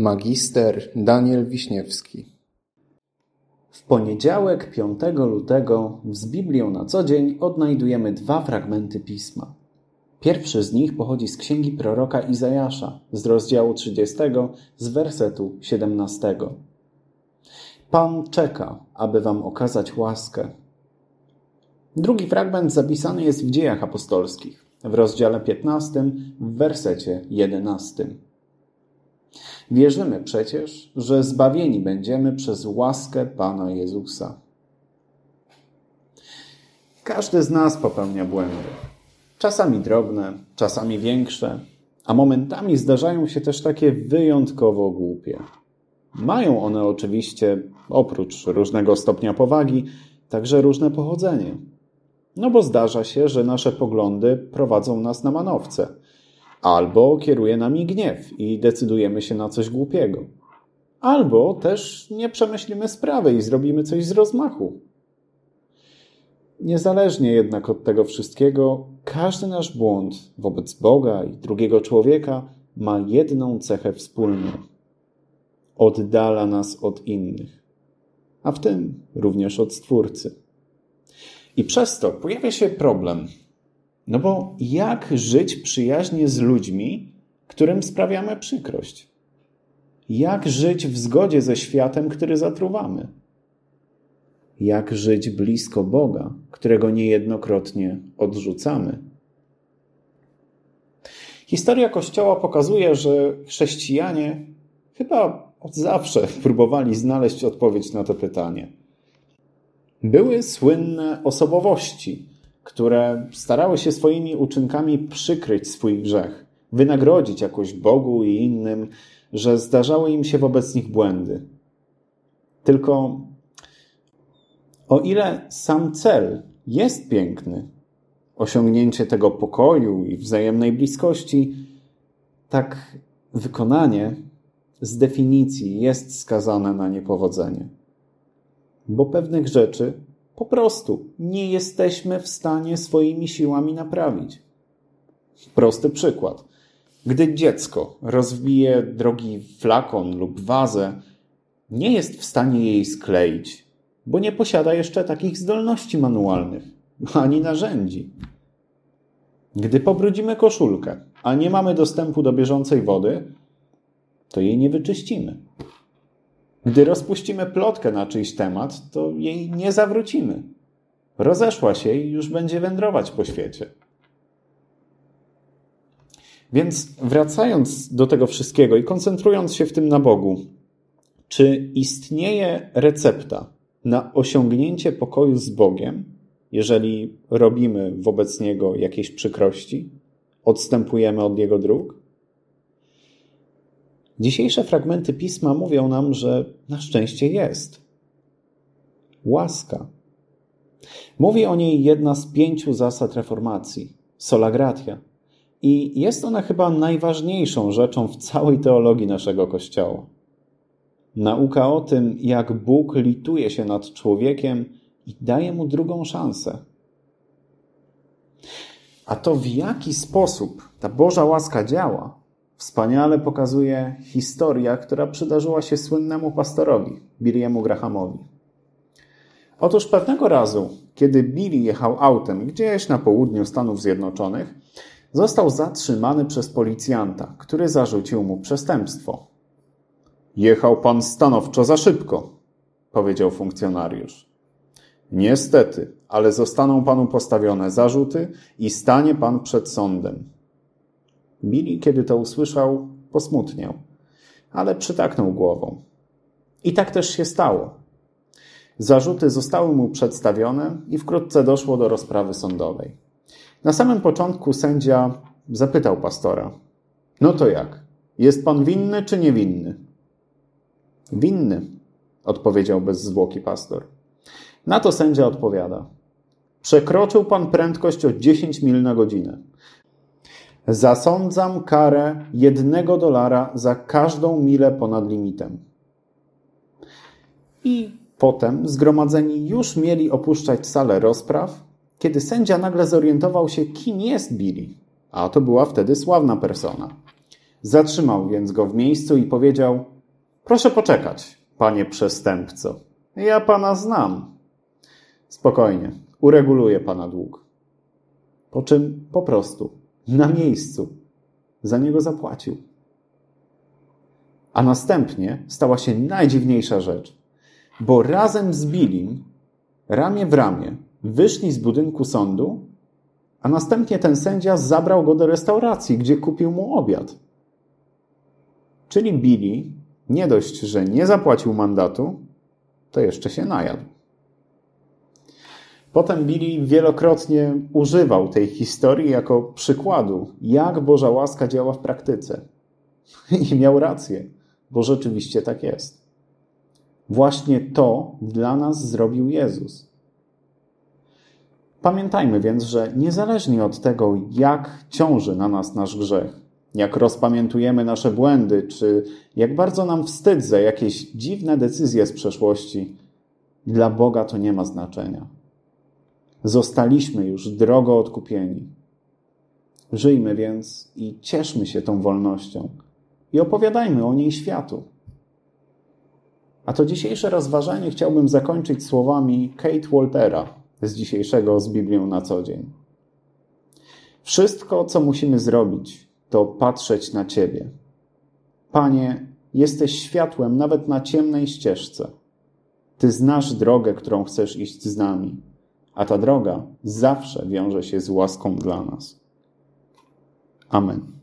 Magister Daniel Wiśniewski W poniedziałek 5 lutego z Biblią na co dzień odnajdujemy dwa fragmenty Pisma. Pierwszy z nich pochodzi z księgi proroka Izajasza z rozdziału 30 z wersetu 17. Pan czeka, aby wam okazać łaskę. Drugi fragment zapisany jest w dziejach apostolskich w rozdziale 15 w wersecie 11. Wierzymy przecież, że zbawieni będziemy przez łaskę Pana Jezusa. Każdy z nas popełnia błędy. Czasami drobne, czasami większe, a momentami zdarzają się też takie wyjątkowo głupie. Mają one oczywiście, oprócz różnego stopnia powagi, także różne pochodzenie. No bo zdarza się, że nasze poglądy prowadzą nas na manowce – Albo kieruje nami gniew i decydujemy się na coś głupiego. Albo też nie przemyślimy sprawy i zrobimy coś z rozmachu. Niezależnie jednak od tego wszystkiego, każdy nasz błąd wobec Boga i drugiego człowieka ma jedną cechę wspólną. Oddala nas od innych, a w tym również od Stwórcy. I przez to pojawia się problem, no bo jak żyć przyjaźnie z ludźmi, którym sprawiamy przykrość? Jak żyć w zgodzie ze światem, który zatruwamy? Jak żyć blisko Boga, którego niejednokrotnie odrzucamy? Historia Kościoła pokazuje, że chrześcijanie chyba od zawsze próbowali znaleźć odpowiedź na to pytanie. Były słynne osobowości, które starały się swoimi uczynkami przykryć swój grzech, wynagrodzić jakoś Bogu i innym, że zdarzały im się wobec nich błędy. Tylko o ile sam cel jest piękny, osiągnięcie tego pokoju i wzajemnej bliskości, tak wykonanie z definicji jest skazane na niepowodzenie. Bo pewnych rzeczy po prostu nie jesteśmy w stanie swoimi siłami naprawić. Prosty przykład. Gdy dziecko rozbije drogi flakon lub wazę, nie jest w stanie jej skleić, bo nie posiada jeszcze takich zdolności manualnych ani narzędzi. Gdy pobrudzimy koszulkę, a nie mamy dostępu do bieżącej wody, to jej nie wyczyścimy. Gdy rozpuścimy plotkę na czyjś temat, to jej nie zawrócimy. Rozeszła się i już będzie wędrować po świecie. Więc wracając do tego wszystkiego i koncentrując się w tym na Bogu, czy istnieje recepta na osiągnięcie pokoju z Bogiem, jeżeli robimy wobec Niego jakieś przykrości, odstępujemy od Jego dróg? Dzisiejsze fragmenty pisma mówią nam, że na szczęście jest. Łaska. Mówi o niej jedna z pięciu zasad reformacji sola gratia. I jest ona chyba najważniejszą rzeczą w całej teologii naszego Kościoła. Nauka o tym, jak Bóg lituje się nad człowiekiem i daje mu drugą szansę. A to w jaki sposób ta Boża łaska działa, Wspaniale pokazuje historia, która przydarzyła się słynnemu pastorowi, Billiemu Grahamowi. Otóż pewnego razu, kiedy Billy jechał autem gdzieś na południu Stanów Zjednoczonych, został zatrzymany przez policjanta, który zarzucił mu przestępstwo. Jechał pan stanowczo za szybko, powiedział funkcjonariusz. Niestety, ale zostaną panu postawione zarzuty i stanie pan przed sądem. Billy, kiedy to usłyszał, posmutniał, ale przytaknął głową. I tak też się stało. Zarzuty zostały mu przedstawione i wkrótce doszło do rozprawy sądowej. Na samym początku sędzia zapytał pastora: No to jak? Jest pan winny czy niewinny? Winny, odpowiedział bez zwłoki pastor. Na to sędzia odpowiada: Przekroczył pan prędkość o 10 mil na godzinę. Zasądzam karę jednego dolara za każdą milę ponad limitem. I potem zgromadzeni już mieli opuszczać salę rozpraw, kiedy sędzia nagle zorientował się, kim jest Billy, a to była wtedy sławna persona. Zatrzymał więc go w miejscu i powiedział: Proszę poczekać, panie przestępco. Ja pana znam. Spokojnie, ureguluję pana dług. Po czym po prostu, na miejscu, za niego zapłacił. A następnie stała się najdziwniejsza rzecz, bo razem z Bilim, ramię w ramię, wyszli z budynku sądu, a następnie ten sędzia zabrał go do restauracji, gdzie kupił mu obiad. Czyli Billy nie dość, że nie zapłacił mandatu, to jeszcze się najadł. Potem Billy wielokrotnie używał tej historii jako przykładu, jak Boża łaska działa w praktyce. I miał rację, bo rzeczywiście tak jest. Właśnie to dla nas zrobił Jezus. Pamiętajmy więc, że niezależnie od tego, jak ciąży na nas nasz grzech, jak rozpamiętujemy nasze błędy, czy jak bardzo nam wstyd za jakieś dziwne decyzje z przeszłości, dla Boga to nie ma znaczenia. Zostaliśmy już drogo odkupieni. Żyjmy więc i cieszmy się tą wolnością i opowiadajmy o niej światu. A to dzisiejsze rozważanie chciałbym zakończyć słowami Kate Waltera z dzisiejszego z Biblią na co dzień. Wszystko, co musimy zrobić, to patrzeć na Ciebie. Panie, jesteś światłem nawet na ciemnej ścieżce. Ty znasz drogę, którą chcesz iść z nami, a ta droga zawsze wiąże się z łaską dla nas. Amen.